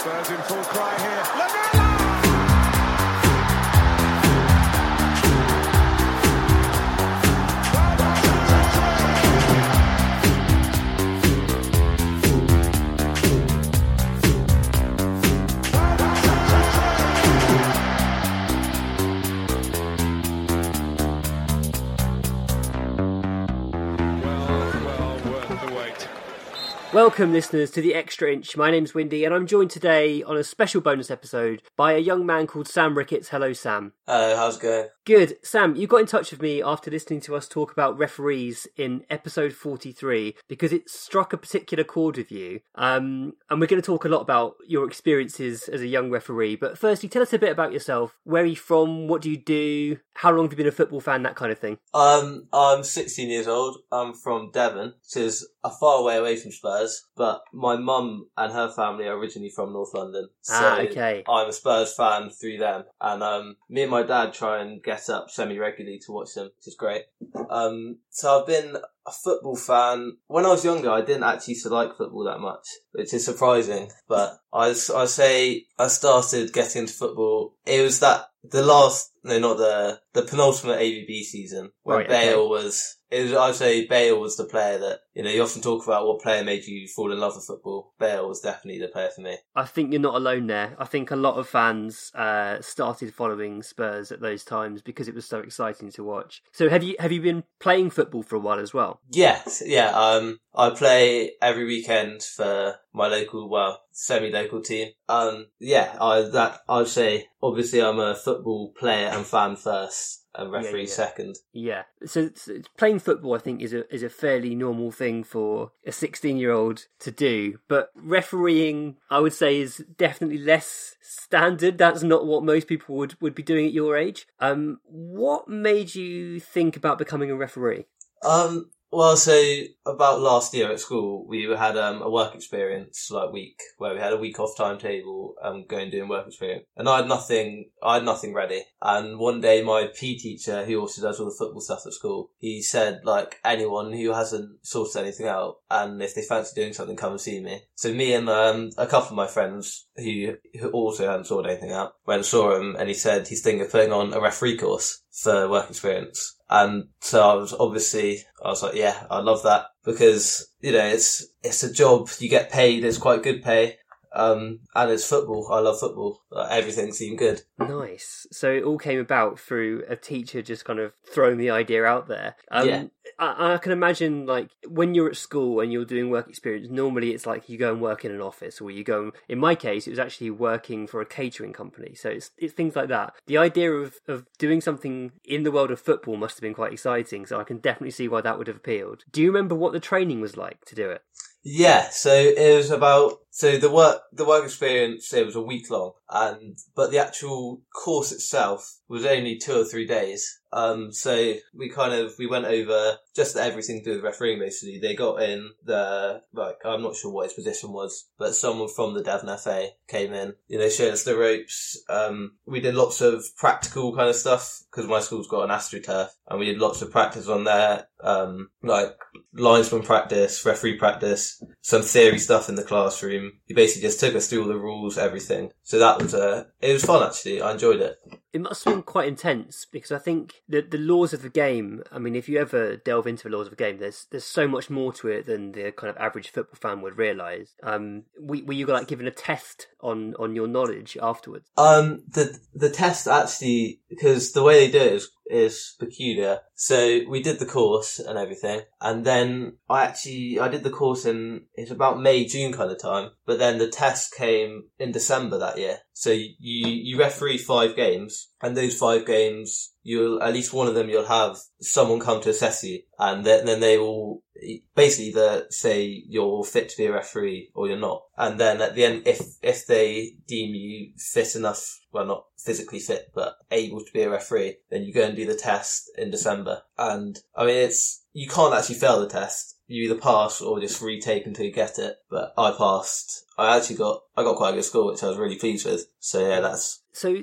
Spurs in full cry here. Well, Welcome, listeners, to the Extra Inch. My name's Windy, and I'm joined today on a special bonus episode by a young man called Sam Ricketts. Hello, Sam. Hello, how's it going? Good. Sam, you got in touch with me after listening to us talk about referees in episode 43 because it struck a particular chord with you. Um, and we're going to talk a lot about your experiences as a young referee. But firstly, tell us a bit about yourself. Where are you from? What do you do? How long have you been a football fan? That kind of thing. Um, I'm 16 years old. I'm from Devon, which is a far way away from Spurs, but my mum and her family are originally from North London. So Ah, okay. I'm a Spurs fan through them. And, um, me and my dad try and get up semi-regularly to watch them, which is great. Um, so I've been a football fan. When I was younger, I didn't actually used to like football that much, which is surprising. But I, I say I started getting into football. It was that the last, no, not the the penultimate AVB season when Right, okay. Bale was. It was, I'd say Bale was the player that you know. You often talk about what player made you fall in love with football. Bale was definitely the player for me. I think you're not alone there. I think a lot of fans uh, started following Spurs at those times because it was so exciting to watch. So have you have you been playing football for a while as well? Yes, yeah. Um, I play every weekend for my local, well, semi-local team. Um, yeah, I that I'd say obviously I'm a football player and fan first, and referee yeah, yeah. second. Yeah. So, so playing football, I think, is a is a fairly normal thing for a 16 year old to do. But refereeing, I would say, is definitely less standard. That's not what most people would would be doing at your age. Um, what made you think about becoming a referee? Um, well, so about last year at school, we had um, a work experience like week where we had a week off timetable, um, going doing work experience, and I had nothing, I had nothing ready. And one day, my PE teacher, who also does all the football stuff at school, he said like anyone who hasn't sorted anything out, and if they fancy doing something, come and see me. So me and um, a couple of my friends who, who also hadn't sorted anything out went and saw him, and he said he's thinking of putting on a referee course for work experience. And so I was obviously, I was like, yeah, I love that because, you know, it's, it's a job, you get paid, it's quite good pay. Um, and it's football. I love football. Like, everything seemed good. Nice. So it all came about through a teacher just kind of throwing the idea out there. Um, Yeah. I, I can imagine, like, when you're at school and you're doing work experience, normally it's like you go and work in an office, or you go. In my case, it was actually working for a catering company. So it's it's things like that. The idea of of doing something in the world of football must have been quite exciting. So I can definitely see why that would have appealed. Do you remember what the training was like to do it? Yeah, so it was about so the work the work experience it was a week long and but the actual course itself was only two or three days. Um so we kind of we went over just everything to with refereeing basically. They got in the, like, I'm not sure what his position was, but someone from the Devon FA came in, you know, showed us the ropes. Um, we did lots of practical kind of stuff because my school's got an astroturf and we did lots of practice on there, um, like linesman practice, referee practice, some theory stuff in the classroom. He basically just took us through all the rules, everything. So that was, uh, it was fun actually. I enjoyed it. It must have been quite intense because I think the the laws of the game. I mean, if you ever delve into the laws of the game, there's there's so much more to it than the kind of average football fan would realise. Um, were, were you like given a test on on your knowledge afterwards? Um, the the test actually because the way they do it is is peculiar. So we did the course and everything, and then I actually I did the course in it's about May June kind of time, but then the test came in December that year. So you you referee five games, and those five games you'll at least one of them you'll have someone come to assess you, and then, then they will basically the say you're fit to be a referee or you're not, and then at the end if if they deem you fit enough well, not physically fit, but able to be a referee, then you go and do the test in December. And I mean, it's, you can't actually fail the test. You either pass or just retake until you get it. But I passed. I actually got, I got quite a good score, which I was really pleased with. So yeah, that's, So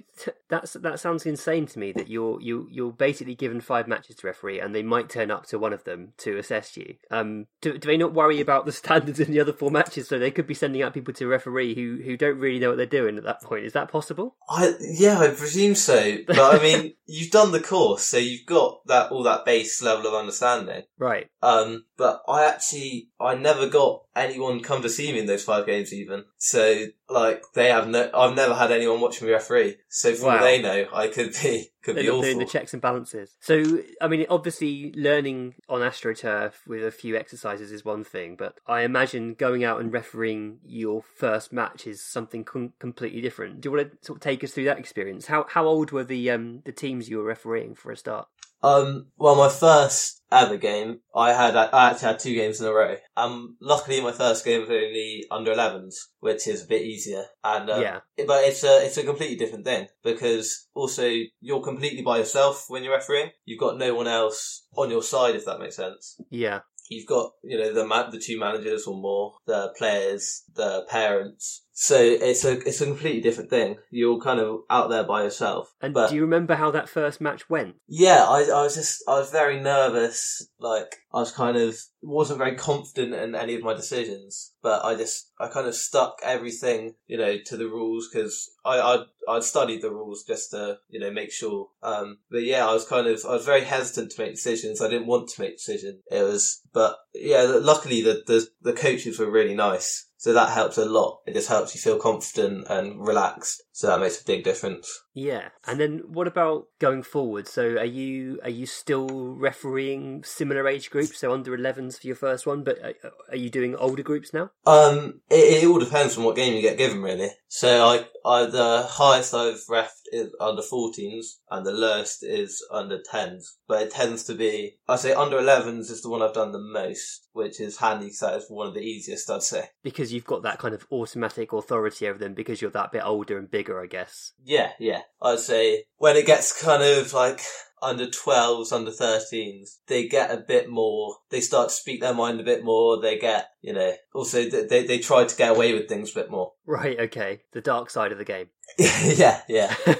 that's that sounds insane to me. That you're you you're basically given five matches to referee, and they might turn up to one of them to assess you. Um, do, do they not worry about the standards in the other four matches? So they could be sending out people to referee who who don't really know what they're doing at that point. Is that possible? I, yeah, I presume so. But I mean, you've done the course, so you've got that, all that base level of understanding. Right. Um, but I actually, I never got anyone come to see me in those five games even. So, like, they have no, I've never had anyone watching me referee. So from Wow. what they know, I could be, could They're be not doing the checks and balances. So, I mean, obviously, learning on AstroTurf with a few exercises is one thing, but I imagine going out and refereeing your first match is something com- completely different. Do you want to sort of take us through that experience? How how old were the um the teams you were refereeing for a start? Um, well, my first ever game, I had, I actually had two games in a row. Um, luckily my first game was only under 11s, which is a bit easier. And, um, Yeah. but it's a, it's a completely different thing because also you're completely by yourself when you're refereeing. You've got no one else on your side, if that makes sense. Yeah. You've got, you know, the ma- the two managers or more, the players, the parents. So it's a, it's a completely different thing. You're kind of out there by yourself. And But- do you remember how that first match went? yeah, I, I was just, I was very nervous. Like, I was kind of, wasn't very confident in any of my decisions, but I just, I kind of stuck everything, you know, to the rules because I, I, I'd studied the rules just to, you know, make sure. Um, but yeah, I was kind of, I was very hesitant to make decisions. I didn't want to make decisions. It was, but yeah, luckily the, the, the coaches were really nice. So that helps a lot. It just helps you feel confident and relaxed. So that makes a big difference. Yeah. And then what about going forward? So are you are you still refereeing similar age groups, so under 11s for your first one, but are, are you doing older groups now? Um, it, it all depends on what game you get given, really. So I, I the highest I've refed is under 14s, and the lowest is under 10s. But it tends to be, I say under 11s is the one I've done the most, which is handy because that is one of the easiest, I'd say. Because you've got that kind of automatic authority over them because you're that bit older and bigger, I guess. Yeah, yeah. I'd say when it gets kind of like under 12s, under 13s, they get a bit more, they start to speak their mind a bit more, they get, you know, also they, they, they try to get away with things a bit more. Right, okay. The dark side of the game. yeah, yeah.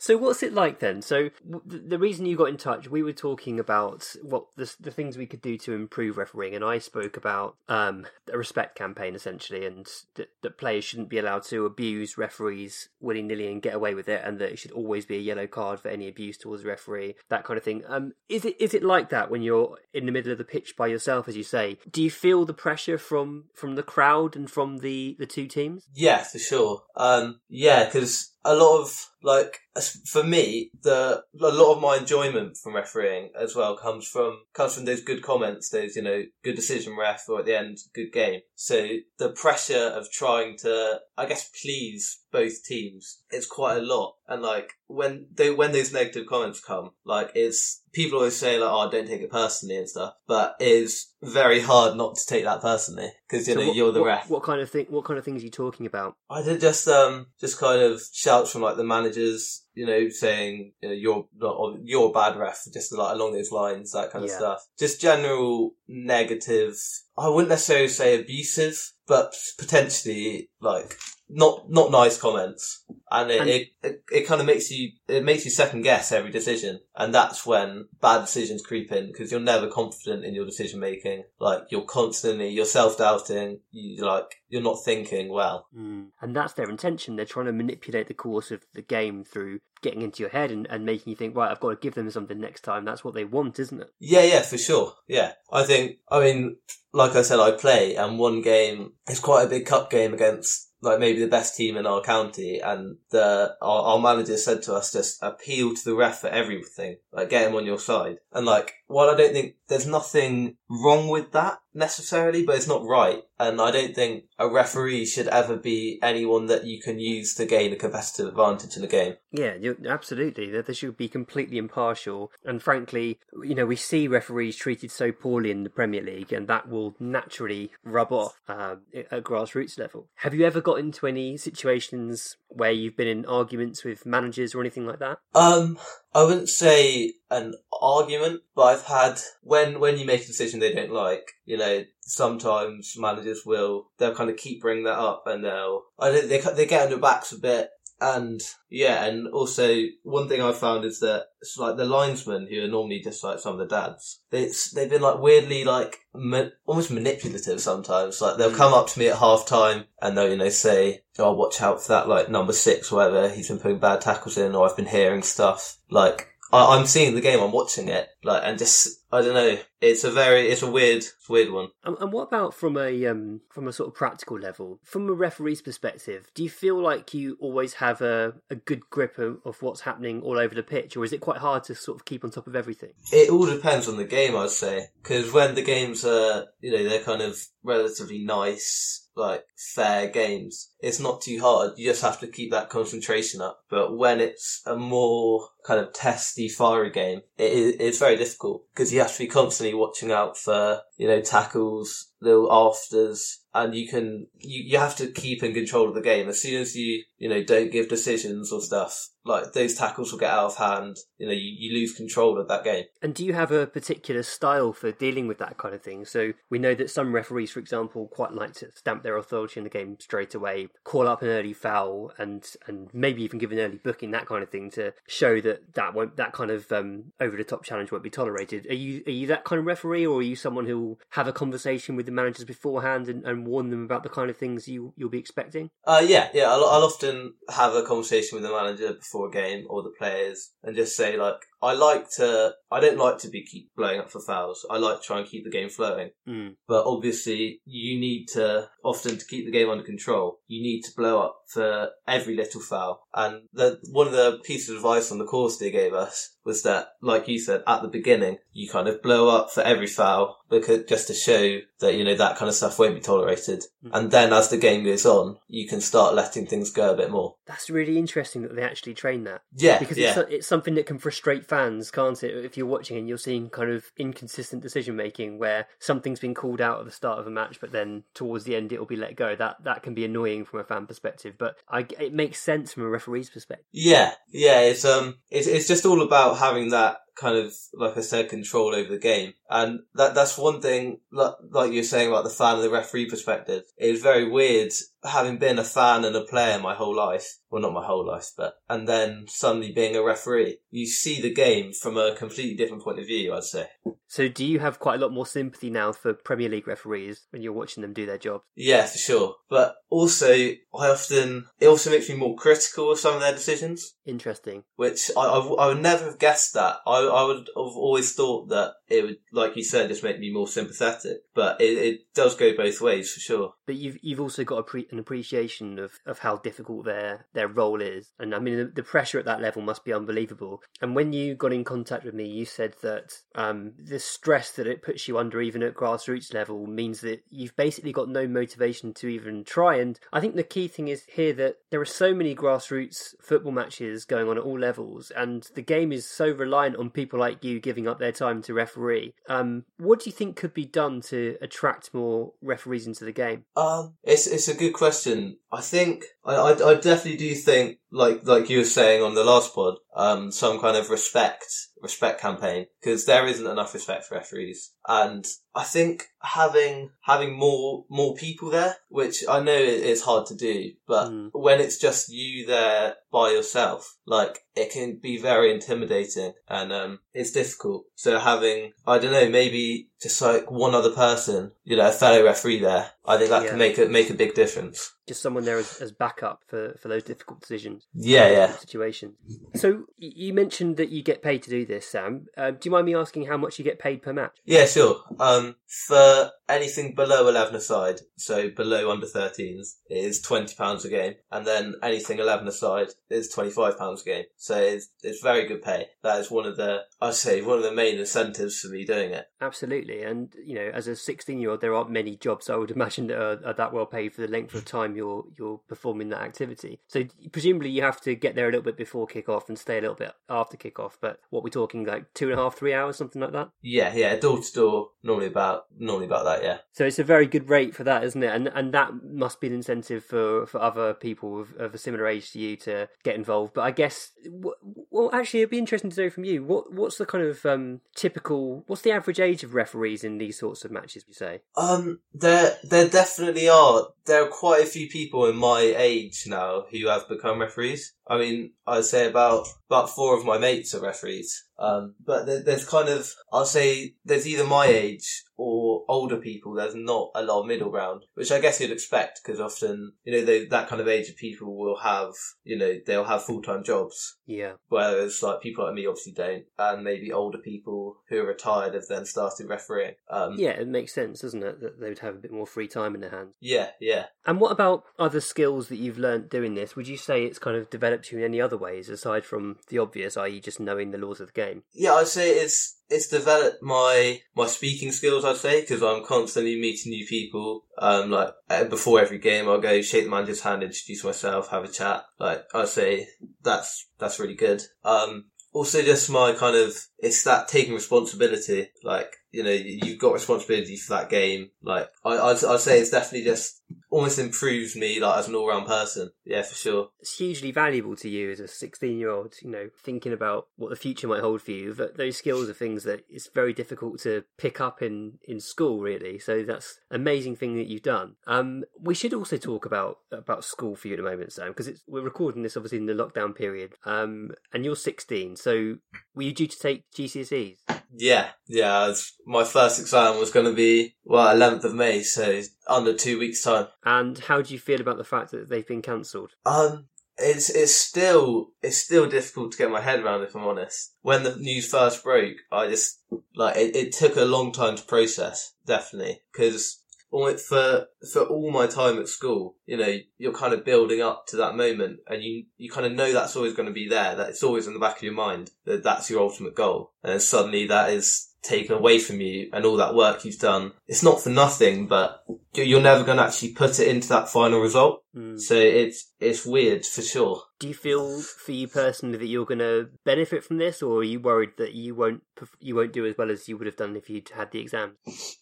So what's it like then? So the reason you got in touch, we were talking about what the, the things we could do to improve refereeing, and I spoke about um, a respect campaign essentially, and that, that players shouldn't be allowed to abuse referees willy nilly and get away with it, and that it should always be a yellow card for any abuse towards a referee, that kind of thing. Um, is it is it like that when you're in the middle of the pitch by yourself, as you say? Do you feel the pressure from from the crowd and from the the two teams? Yeah, for sure. Um, yeah, because a lot of like for me, the a lot of my enjoyment from refereeing as well comes from comes from those good comments, those you know good decision ref or at the end good game. So the pressure of trying to, I guess, please both teams It's quite a lot. And like when they when those negative comments come, like it's people always say like, "Oh, don't take it personally" and stuff, but it's very hard not to take that personally because you So know what- you're the what, ref. What kind of thing? What kind of things are you talking about? I did just um just kind of shouts from like the managers you know, saying you know you're not or you're a bad ref, just like along those lines, that kind of stuff. Just general negative. I wouldn't necessarily say abusive, but potentially like not not nice comments, and it And- it, it, it kind of makes you it makes you second guess every decision, and that's when bad decisions creep in because you're never confident in your decision making. Like you're constantly you're self doubting. You like you're not thinking well. Mm. And that's their intention. They're trying to manipulate the course of the game through getting into your head and, and making you think, right, I've got to give them something next time. That's what they want, isn't it? Yeah, yeah, for sure. Yeah. I think, I mean, like I said, I play and one game is quite a big cup game against like maybe the best team in our county and the, our, our manager said to us just appeal to the ref for everything. Like get him on your side. And like, while I don't think there's nothing wrong with that necessarily, but it's not right. And I don't think a referee should ever be anyone that you can use to gain a competitive advantage in a game. Yeah, absolutely. They, they should be completely impartial. And frankly, you know, we see referees treated so poorly in the Premier League, and that will naturally rub off um, at grassroots level. Have you ever got into any situations where you've been in arguments with managers or anything like that? Um, I wouldn't say an argument, but I've had when when you make a decision they don't like, you know, sometimes managers will they'll kind of keep bringing that up and they'll I don't they they get on your backs a bit. And yeah, and also one thing I've found is that it's like the linesmen who are normally just like some of the dads. They they've been like weirdly like ma- almost manipulative sometimes. Like they'll mm. come up to me at half time and they'll you know say, "Oh, watch out for that like number six, or whatever. He's been putting bad tackles in, or I've been hearing stuff." Like I, I'm seeing the game, I'm watching it, like and just I don't know. It's a very it's a weird weird one. And, and what about from a um, from a sort of practical level, from a referee's perspective? Do you feel like you always have a, a good grip of, of what's happening all over the pitch, or is it quite hard to sort of keep on top of everything? It all depends on the game, I'd say. Because when the games are, you know, they're kind of relatively nice, like fair games, it's not too hard. You just have to keep that concentration up. But when it's a more kind of testy, fiery game, it, it, it's very difficult because you have to be constantly watching out for, you know, tackles, little afters, and you can, you, you have to keep in control of the game. As soon as you, you know, don't give decisions or stuff, like those tackles will get out of hand, you know, you, you lose control of that game. And do you have a particular style for dealing with that kind of thing? So we know that some referees, for example, quite like to stamp their authority in the game straight away, call up an early foul, and and maybe even give an early booking, that kind of thing, to show that that won't that kind of um, over the top challenge won't be tolerated. Are you are you that kind of referee, or are you someone who will have a conversation with the managers beforehand and, and warn them about the kind of things you you'll be expecting? Uh, yeah, yeah. I'll, I'll often have a conversation with the manager before a game or the players and just say like, I like to, I don't like to be keep blowing up for fouls. I like to try and keep the game flowing. Mm. But obviously you need to, often to keep the game under control, you need to blow up for every little foul. And the, one of the pieces of advice on the course they gave us was that, like you said, at the beginning, you kind of blow up for every foul because just to show that, you know, that kind of stuff won't be tolerated. And then as the game goes on, you can start letting things go a bit more. That's really interesting that they actually train that. Yeah, because yeah. it's, it's something that can frustrate fans, can't it? If you're watching and you're seeing kind of inconsistent decision making where something's been called out at the start of a match, but then towards the end it will be let go. That that can be annoying from a fan perspective, but I, it makes sense from a referee's perspective. Yeah, yeah, it's um, it's it's just all about having that kind of, like I said, control over the game, and that that's one thing. Like, like you're saying about the fan and the referee perspective, it's very weird having been a fan and a player my whole life. Well, not my whole life, but and then suddenly being a referee, you see the game from a completely different point of view. I'd say. So, do you have quite a lot more sympathy now for Premier League referees when you're watching them do their job? Yeah, for sure. But also, I often it also makes me more critical of some of their decisions. Interesting. which I I would never have guessed that. I, I would have always thought that it would, like you said, just make me more sympathetic. But it, it does go both ways for sure. But you've you've also got pre- an appreciation of, of how difficult their their role is, and I mean the, the pressure at that level must be unbelievable. And when you got in contact with me, you said that um, the stress that it puts you under, even at grassroots level, means that you've basically got no motivation to even try. And I think the key thing is here that there are so many grassroots football matches going on at all levels, and the game is so reliant on people like you giving up their time to referee. Um, what do you think could be done to attract more referees into the game? Um, it's it's a good question. I think I, I, I definitely do think, like like you were saying on the last pod, um, some kind of respect respect campaign because there isn't enough respect for referees, and I think having having more more people there, which I know is hard to do, but Mm. when it's just you there by yourself, like it can be very intimidating and um, it's difficult. So having I don't know maybe just like one other person, you know, a fellow referee there, I think that Yeah. can make it make a big difference. Just someone there as, as backup for, for those difficult decisions. Yeah, yeah. Situations. So you mentioned that you get paid to do this, Sam. Uh, do you mind me asking how much you get paid per match? Yeah, sure. Um, for anything below 11 aside, so below under 13s, is £20 a game. And then anything 11 aside is £25 a game. So it's, it's very good pay. That is one of the, I'd say, one of the main incentives for me doing it. Absolutely, and you know, as a sixteen-year-old, there aren't many jobs I would imagine that are, are that well paid for the length of time you're you're performing that activity. So presumably, you have to get there a little bit before kick-off and stay a little bit after kick-off. But what we're talking like two and a half, three hours, something like that. Yeah, yeah, door to door, normally about, normally about that, yeah. So it's a very good rate for that, isn't it? And and that must be an incentive for, for other people of, of a similar age to you to get involved. But I guess, well, actually, it'd be interesting to know from you what what what's the kind of um, typical, what's the average age of referees in these sorts of matches? You say? Um, there, there definitely are. There are quite a few people in my age now who have become referees. I mean, I'd say about about four of my mates are referees. Um, but there, there's kind of, I'll say, there's either my age or older people. There's not a lot of middle ground, which I guess you'd expect because often, you know, they, that kind of age of people will have, you know, they'll have full time jobs. Yeah. Whereas like people like me obviously don't, and maybe older people who are retired have then started refereeing. Um, Yeah, it makes sense, doesn't it, that they would have a bit more free time in their hands. yeah, yeah. And what about other skills that you've learnt doing this? Would you say it's kind of developed you in any other ways aside from the obvious, i.e., just knowing the laws of the game? Yeah, I'd say it's it's developed my my speaking skills. I'd say because I'm constantly meeting new people. Um, like uh, before every game, I'll go shake the manager's hand, introduce myself, have a chat. Like I'd say that's that's really good. Um, also just my kind of it's that taking responsibility. Like you know, you- you've got responsibility for that game. Like I I'd, I'd say it's definitely just almost improves me like as an all round person. Yeah, for sure. It's hugely valuable to you as a 16 year old, you know, thinking about what the future might hold for you. That those skills are things that it's very difficult to pick up in, in school, really. So that's amazing thing that you've done. Um, we should also talk about about school for you at the moment, Sam, because we're recording this obviously in the lockdown period. Um, and you're 16, so were you due to take GCSEs? Yeah, yeah. My first exam was going to be well, 11th of May, so under two weeks' time. And how do you feel about the fact that they've been cancelled? Um, it's it's still it's still difficult to get my head around if I'm honest. When the news first broke, I just like it, it took a long time to process, definitely, because for for all my time at school, you know, you're kind of building up to that moment, and you you kind of know that's always going to be there. That it's always in the back of your mind that that's your ultimate goal, and then suddenly that is taken away from you, and all that work you've done. It's not for nothing, but you're you're never going to actually put it into that final result. Mm. So it's it's weird for sure. Do you feel, for you personally, that you're going to benefit from this, or are you worried that you won't you won't do as well as you would have done if you'd had the exams?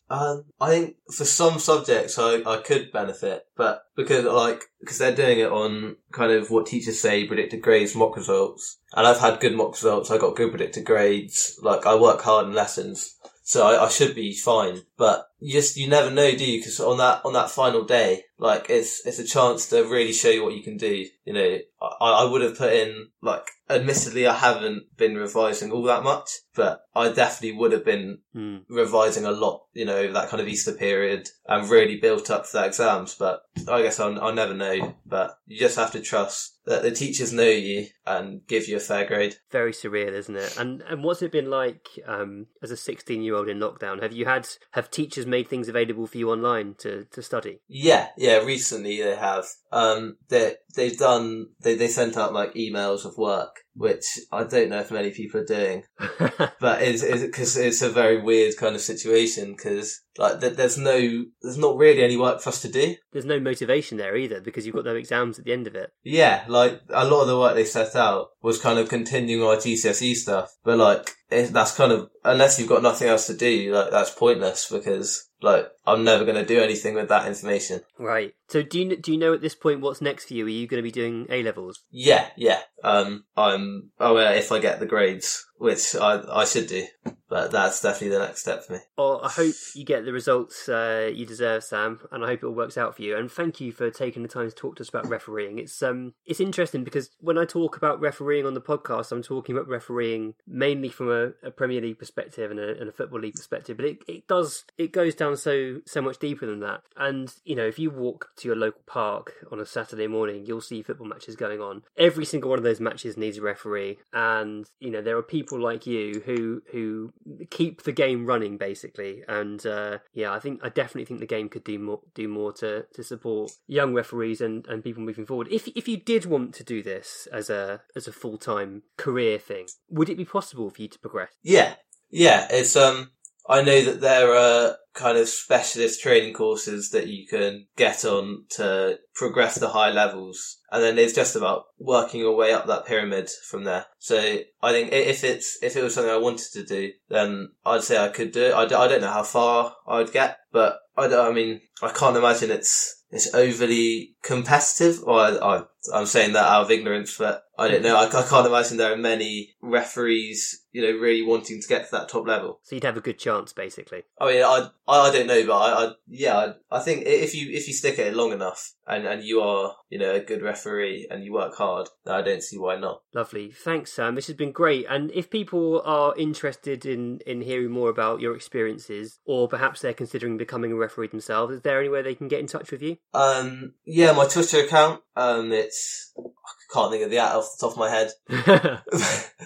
Um, I think for some subjects I, I could benefit, but because like because they're doing it on kind of what teachers say predicted grades mock results, and I've had good mock results. I got good predicted grades. Like I work hard in lessons, so I, I should be fine. But you just you never know, do you? Because on that on that final day, like it's it's a chance to really show you what you can do. You know, I, I would have put in like admittedly I haven't been revising all that much, but I definitely would have been Hmm. revising a lot, you know, over that kind of Easter period and really built up for the exams. But I guess I'll, I'll never know. But you just have to trust that the teachers know you and give you a fair grade. Very surreal, isn't it? And and what's it been like um, as a 16 year old in lockdown? Have you had have teachers made things available for you online to, to study? Yeah, yeah. Recently they have. Um, they they've done. They they sent out like emails of work, which I don't know if many people are doing. but it's because it's, a very weird kind of situation because like there's no there's not really any work for us to do. There's no motivation there either because you've got no exams at the end of it. Yeah, like a lot of the work they set out was kind of continuing our GCSE stuff, but like it, that's kind of unless you've got nothing else to do, like that's pointless because Like, I'm never going to do anything with that information. Right. So do you do you know at this point what's next for you? Are you going to be doing A levels? Yeah, yeah. Um, I'm. Oh, well, if I get the grades, which I I should do, but that's definitely the next step for me. Well, I hope you get the results uh, you deserve, Sam, and I hope it all works out for you. And thank you for taking the time to talk to us about refereeing. It's um, it's interesting because when I talk about refereeing on the podcast, I'm talking about refereeing mainly from a, a Premier League perspective and a, and a football league perspective. But it, it does it goes down so so much deeper than that. And you know, if you walk to your local park on a Saturday morning, you'll see football matches going on. Every single one of those matches needs a referee, and you know there are people like you who who keep the game running basically. And uh, yeah, I think I definitely think the game could do more do more to to support young referees and, and people moving forward. If if you did want to do this as a as a full time career thing, would it be possible for you to progress? Yeah, yeah. It's um. I know that there are kind of specialist training courses that you can get on to progress to high levels. And then it's just about working your way up that pyramid from there. So I think if it's, if it was something I wanted to do, then I'd say I could do it. I, don't know how far I would get, but I, don't- I mean, I can't imagine it's, it's overly competitive. Or I, I, I'm saying that out of ignorance, but I don't know. I, I can't imagine there are many referees, you know, really wanting to get to that top level. So you'd have a good chance, basically. I mean, I I don't know, but I, I yeah, I, I think if you if you stick at it long enough and and you are you know a good referee and you work hard, then I don't see why not. Lovely. Thanks, Sam. This has been great. And if people are interested in, in hearing more about your experiences, or perhaps they're considering becoming a referee themselves, is there any way they can get in touch with you? Um, yeah, my Twitter account, um, it's I can't think of the at off the top of my head.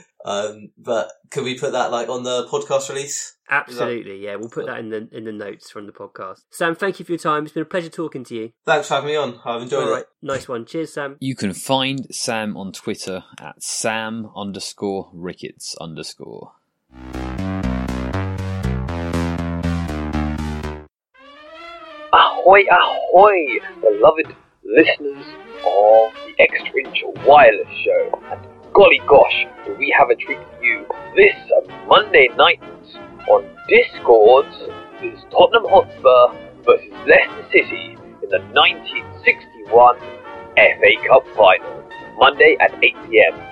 um, but could we put that like on the podcast release? Absolutely, yeah. We'll put that in the in the notes from the podcast. Sam, thank you for your time. It's been a pleasure talking to you. Thanks for having me on. I've enjoyed All it. nice one. Cheers, Sam. You can find Sam on Twitter at Sam underscore Ricketts underscore. Ahoy, ahoy, beloved listeners of the Extra Inch Wireless Show. And golly gosh, do we have a treat for you this Monday night on Discord is Tottenham Hotspur versus Leicester City in the 1961 FA Cup Final. Monday at 8pm.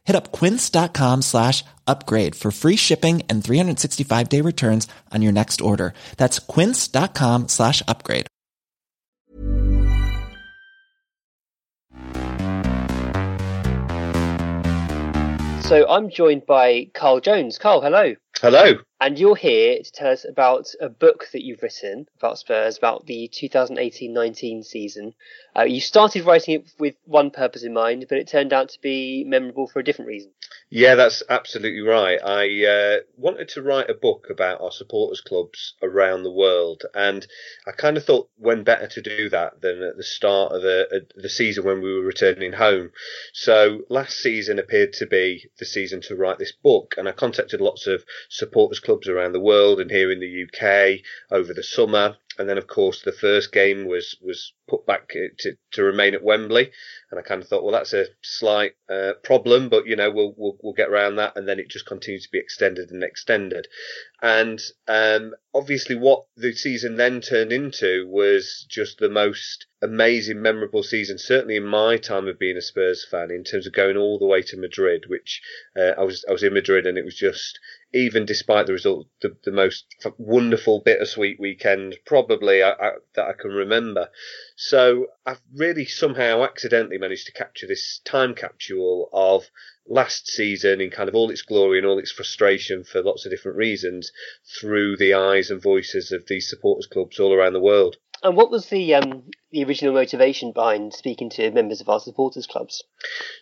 Hit up quince.com slash upgrade for free shipping and 365 day returns on your next order. That's quince.com slash upgrade. So I'm joined by Carl Jones. Carl, hello. Hello. And you're here to tell us about a book that you've written about Spurs, about the 2018-19 season. Uh, you started writing it with one purpose in mind, but it turned out to be memorable for a different reason. Yeah, that's absolutely right. I uh, wanted to write a book about our supporters clubs around the world, and I kind of thought when better to do that than at the start of the uh, the season when we were returning home. So last season appeared to be the season to write this book, and I contacted lots of supporters clubs around the world and here in the UK over the summer. And then, of course, the first game was, was put back to, to remain at Wembley. And I kind of thought, well, that's a slight uh, problem, but you know, we'll, we'll we'll get around that. And then it just continued to be extended and extended. And um, obviously, what the season then turned into was just the most amazing, memorable season. Certainly in my time of being a Spurs fan, in terms of going all the way to Madrid, which uh, I was I was in Madrid, and it was just even despite the result, the, the most wonderful, bittersweet weekend probably I, I, that I can remember. So I've really somehow accidentally managed to capture this time capsule of last season in kind of all its glory and all its frustration for lots of different reasons through the eyes and voices of these supporters clubs all around the world. And what was the um, the original motivation behind speaking to members of our supporters clubs?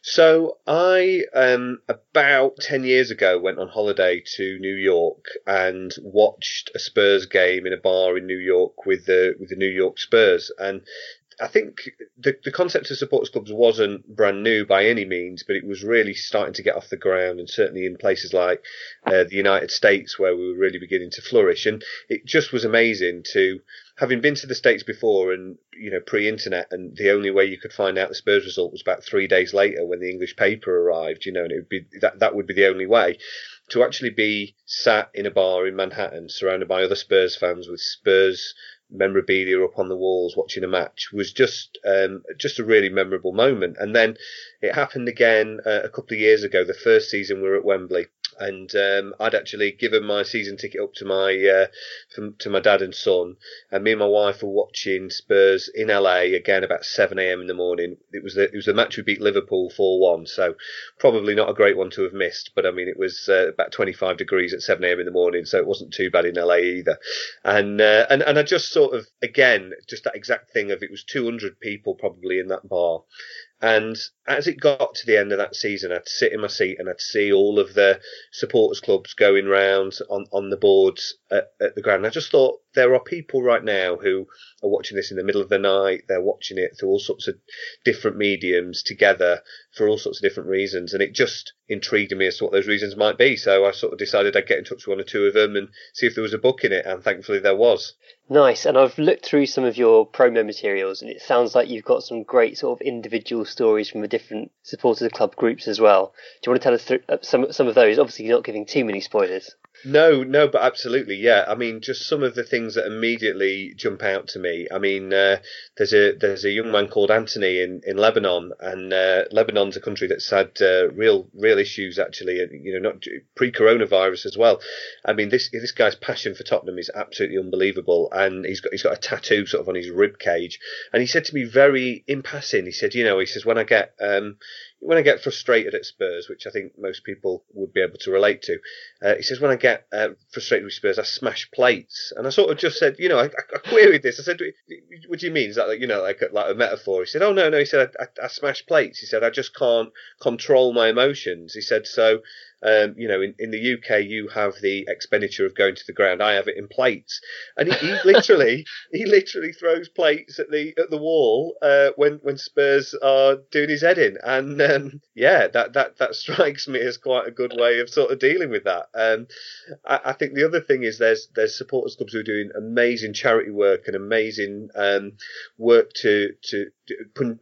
So I, um, about ten years ago, went on holiday to New York and watched a Spurs game in a bar in New York with the with the New York Spurs, and I think the the concept of supporters clubs wasn't brand new by any means, but it was really starting to get off the ground, and certainly in places like uh, the United States where we were really beginning to flourish. And it just was amazing to having been to the States before and, you know, pre internet, and the only way you could find out the Spurs result was about three days later when the English paper arrived, you know, and it would be that, that would be the only way. To actually be sat in a bar in Manhattan surrounded by other Spurs fans with Spurs memorabilia up on the walls watching a match was just um, just a really memorable moment. And then it happened again uh, a couple of years ago. The first season we were at Wembley, and um, I'd actually given my season ticket up to my uh, to my dad and son, and me and my wife were watching Spurs in LA again about seven a.m. in the morning. It was the it was the match we beat Liverpool four one, so probably not a great one to have missed. But I mean, it was uh, about twenty five degrees at seven a.m. in the morning, so it wasn't too bad in LA either. And uh, and and I just sort of again just that exact thing of it was two hundred people probably in that bar. And as it got to the end of that season, I'd sit in my seat and I'd see all of the supporters clubs going round on, on the boards at, at the ground. I just thought there are people right now who are watching this in the middle of the night. They're watching it through all sorts of different mediums together for all sorts of different reasons. And it just intrigued me as to what those reasons might be. So I sort of decided I'd get in touch with one or two of them and see if there was a book in it. And thankfully there was. Nice. And I've looked through some of your promo materials and it sounds like you've got some great sort of individual stories from the different supporters of club groups as well. Do you want to tell us th- uh, some, some of those? Obviously, you're not giving too many spoilers. No, no, but absolutely, yeah. I mean, just some of the things that immediately jump out to me. I mean, uh, there's a there's a young man called Anthony in, in Lebanon, and uh, Lebanon's a country that's had uh, real real issues actually. You know, not pre-coronavirus as well. I mean, this this guy's passion for Tottenham is absolutely unbelievable, and he's got he's got a tattoo sort of on his rib cage. And he said to me very in he said, you know, he says when I get um, when I get frustrated at Spurs, which I think most people would be able to relate to, uh, he says when I get uh, frustrated with Spurs, I smash plates, and I sort of just said, you know, I, I queried this. I said, "What do you mean? Is that like you know, like a, like a metaphor?" He said, "Oh no, no." He said, I, I, I smash plates." He said, "I just can't control my emotions." He said, "So um, you know, in, in the UK, you have the expenditure of going to the ground. I have it in plates, and he, he literally he literally throws plates at the at the wall uh, when when Spurs are doing his head in, and um, yeah, that that that strikes me as quite a good way of sort of dealing with that. Um, I, I think the other thing is there's there's supporters clubs who are doing amazing charity work and amazing um, work to to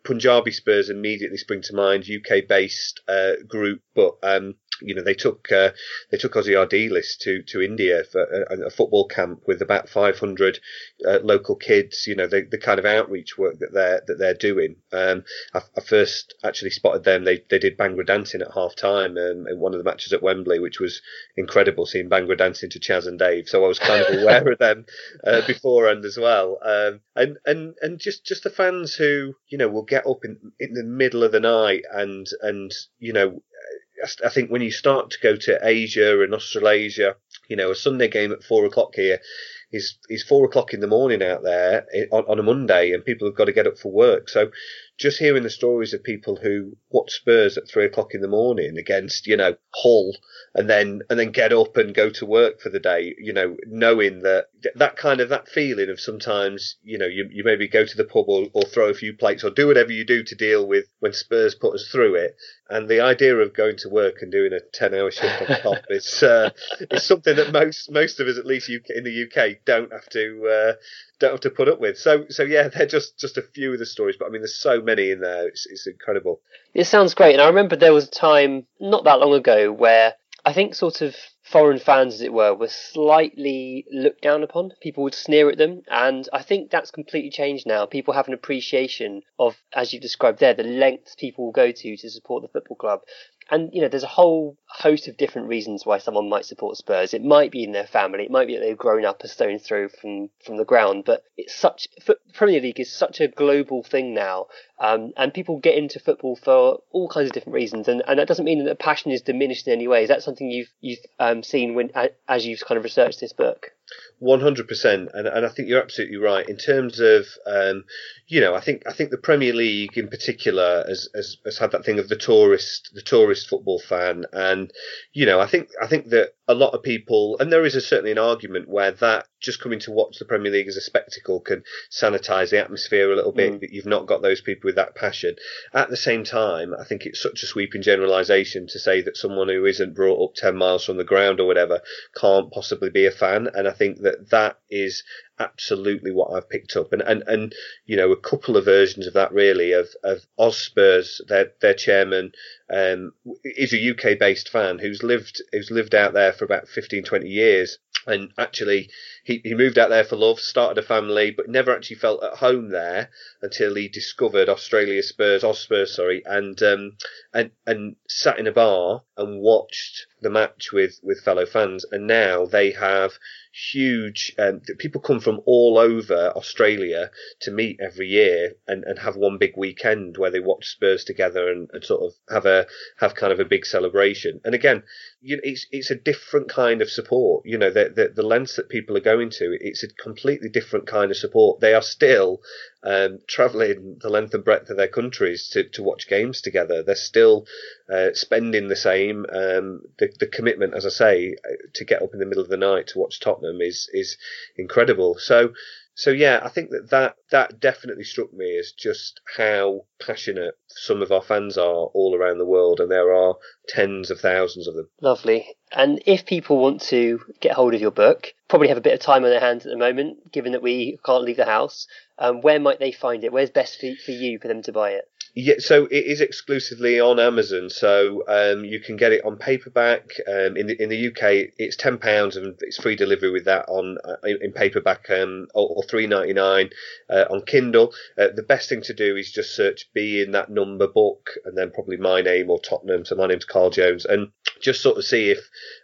Punjabi Spurs immediately spring to mind, UK based uh, group, but um, you know they took uh, they took Ossie Ardiles to to India for a, a, football camp with about 500 uh, local kids. You know the, the kind of outreach work that they're that they're doing. Um, I, I, first actually spotted them. They they did Bhangra dancing at half time um, in one of the matches at Wembley, which was incredible seeing Bhangra dancing to Chas and Dave. So I was kind of aware of them uh, beforehand as well. Um, and and and just just the fans who you know will get up in in the middle of the night and and you know I think when you start to go to Asia and Australasia, you know, a Sunday game at four o'clock here is is four o'clock in the morning out there eh, on, on a Monday, and people have got to get up for work. So just hearing the stories of people who watch Spurs at three o'clock in the morning against, you know, Hull and then, and then get up and go to work for the day, you know, knowing that that kind of, that feeling of sometimes, you know, you, you maybe go to the pub or, or throw a few plates or do whatever you do to deal with when Spurs put us through it. And the idea of going to work and doing a 10 hour shift on top is, uh, is something that most, most of us, at least in the UK, don't have to, uh, don't have to put up with. So, so yeah, they're just just a few of the stories, but I mean, there's so many in there. It's, it's incredible. It sounds great, and I remember there was a time not that long ago where I think sort of foreign fans, as it were, were slightly looked down upon. People would sneer at them, and I think that's completely changed now. People have an appreciation of, as you described there, the lengths people will go to to support the football club and you know, there's a whole host of different reasons why someone might support Spurs. It might be in their family. It might be that they've grown up a stone throw from from the ground. But it's such Premier League is such a global thing now, Um, and people get into football for all kinds of different reasons, and, and that doesn't mean that the passion is diminished in any way. Is that something you've you've um, seen when as you've kind of researched this book? One hundred percent, and and I think you're absolutely right in terms of um, you know I think I think the Premier League in particular has, has has had that thing of the tourist the tourist football fan, and you know I think I think that a lot of people and there is a, certainly an argument where that just coming to watch the Premier League as a spectacle can sanitize the atmosphere a little bit. Mm. That you've not got those people with that passion. At the same time, I think it's such a sweeping generalisation to say that someone who isn't brought up ten miles from the ground or whatever can't possibly be a fan. And I think that that is absolutely what I've picked up, and and and you know a couple of versions of that really of of Spurs, their their chairman um, is a UK based fan who's lived who's lived out there for about 15, 20 years, and actually he, he moved out there for love, started a family, but never actually felt at home there until he discovered Australia Spurs, Spurs, sorry, and um, and and sat in a bar and watched the match with with fellow fans, and now they have huge. Um, people come from all over Australia to meet every year and, and have one big weekend where they watch Spurs together and, and sort of have a have kind of a big celebration. And again, you know, it's it's a different kind of support. You know, the, the the lengths that people are going to, it's a completely different kind of support. They are still um, traveling the length and breadth of their countries to, to watch games together. They're still uh, spending the same. Um, the, the commitment, as I say, to get up in the middle of the night to watch Tottenham is is incredible. So so yeah, I think that, that that definitely struck me as just how passionate some of our fans are all around the world, and there are tens of thousands of them. Lovely. And if people want to get hold of your book, probably have a bit of time on their hands at the moment, given that we can't leave the house. Um, where might they find it? Where's best for, for you for them to buy it? Yeah, so it is exclusively on Amazon. So um, you can get it on paperback. Um, in the in the UK, it's ten pounds and it's free delivery with that on uh, in paperback um, or, or three ninety nine uh, on Kindle. Uh, the best thing to do is just search "Be in That Number" book and then probably my name or Tottenham. So my name's Carl Jones, and just sort of see if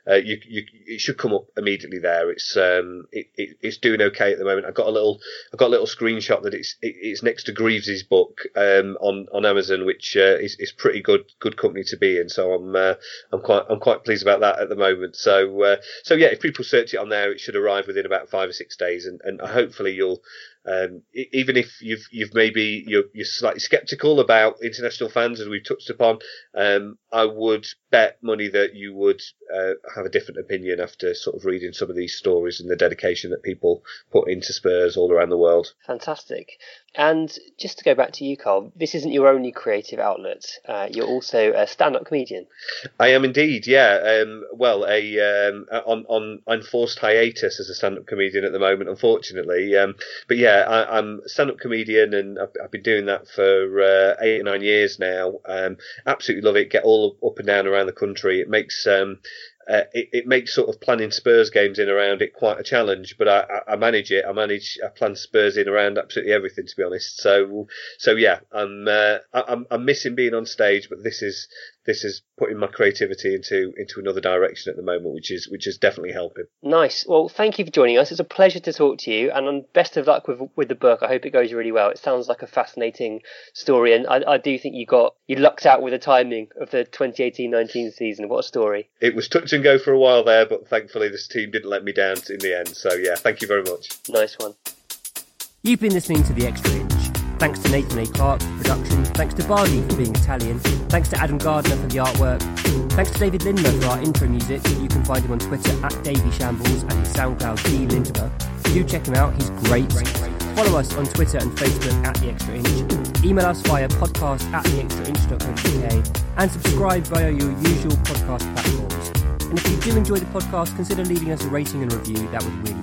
uh, you, you it should come up immediately there. It's um it, it, it's doing okay at the moment. I've got a little I've got a little screenshot that it's it, it's next to Greaves's book um on on Amazon, which uh, is is pretty good good company to be in. So I'm uh, I'm quite I'm quite pleased about that at the moment. So uh, so yeah, if people search it on there, it should arrive within about five or six days, and, and hopefully you'll um, even if you've you've maybe you're, you're slightly sceptical about international fans, as we've touched upon, um, I would bet money that you would uh, have a different opinion after sort of reading some of these stories and the dedication that people put into Spurs all around the world. Fantastic. And just to go back to you, Carl, this isn't your only creative outlet. Uh, you're also a stand-up comedian. I am indeed. Yeah. Um, well, a um, on on enforced hiatus as a stand-up comedian at the moment, unfortunately. Um, but yeah, I, am a stand-up comedian, and I've, I've, been doing that for uh, eight or nine years now. Um, absolutely love it. Get all up and down around the country. It makes um, uh, it, it, makes sort of planning Spurs games in around it quite a challenge, but I, I, manage it. I manage, I plan Spurs in around absolutely everything, to be honest. So, so yeah, I'm, uh, I'm, I'm missing being on stage, but this is, this is putting my creativity into into another direction at the moment, which is which is definitely helping. Nice. Well, thank you for joining us. It's a pleasure to talk to you, and um, best of luck with with the book. I hope it goes really well. It sounds like a fascinating story, and I, I do think you got you lucked out with the timing of the 2018-19 season. What a story! It was touch and go for a while there, but thankfully this team didn't let me down in the end. So yeah, thank you very much. Nice one. You've been listening to the Extra Inch. Thanks to Nathan A. Clark for production. Thanks to Bardi for being Italian. Thanks to Adam Gardner for the artwork. Thanks to David Lindmer for our intro music. You can find him on Twitter at Davy Shambles and his SoundCloud D Lindmer. Do check him out, he's great. Follow us on Twitter and Facebook at The Extra Inch. Email us via podcast at theextrainch.co.uk and subscribe via your usual podcast platforms. And if you do enjoy the podcast, consider leaving us a rating and review, that would really.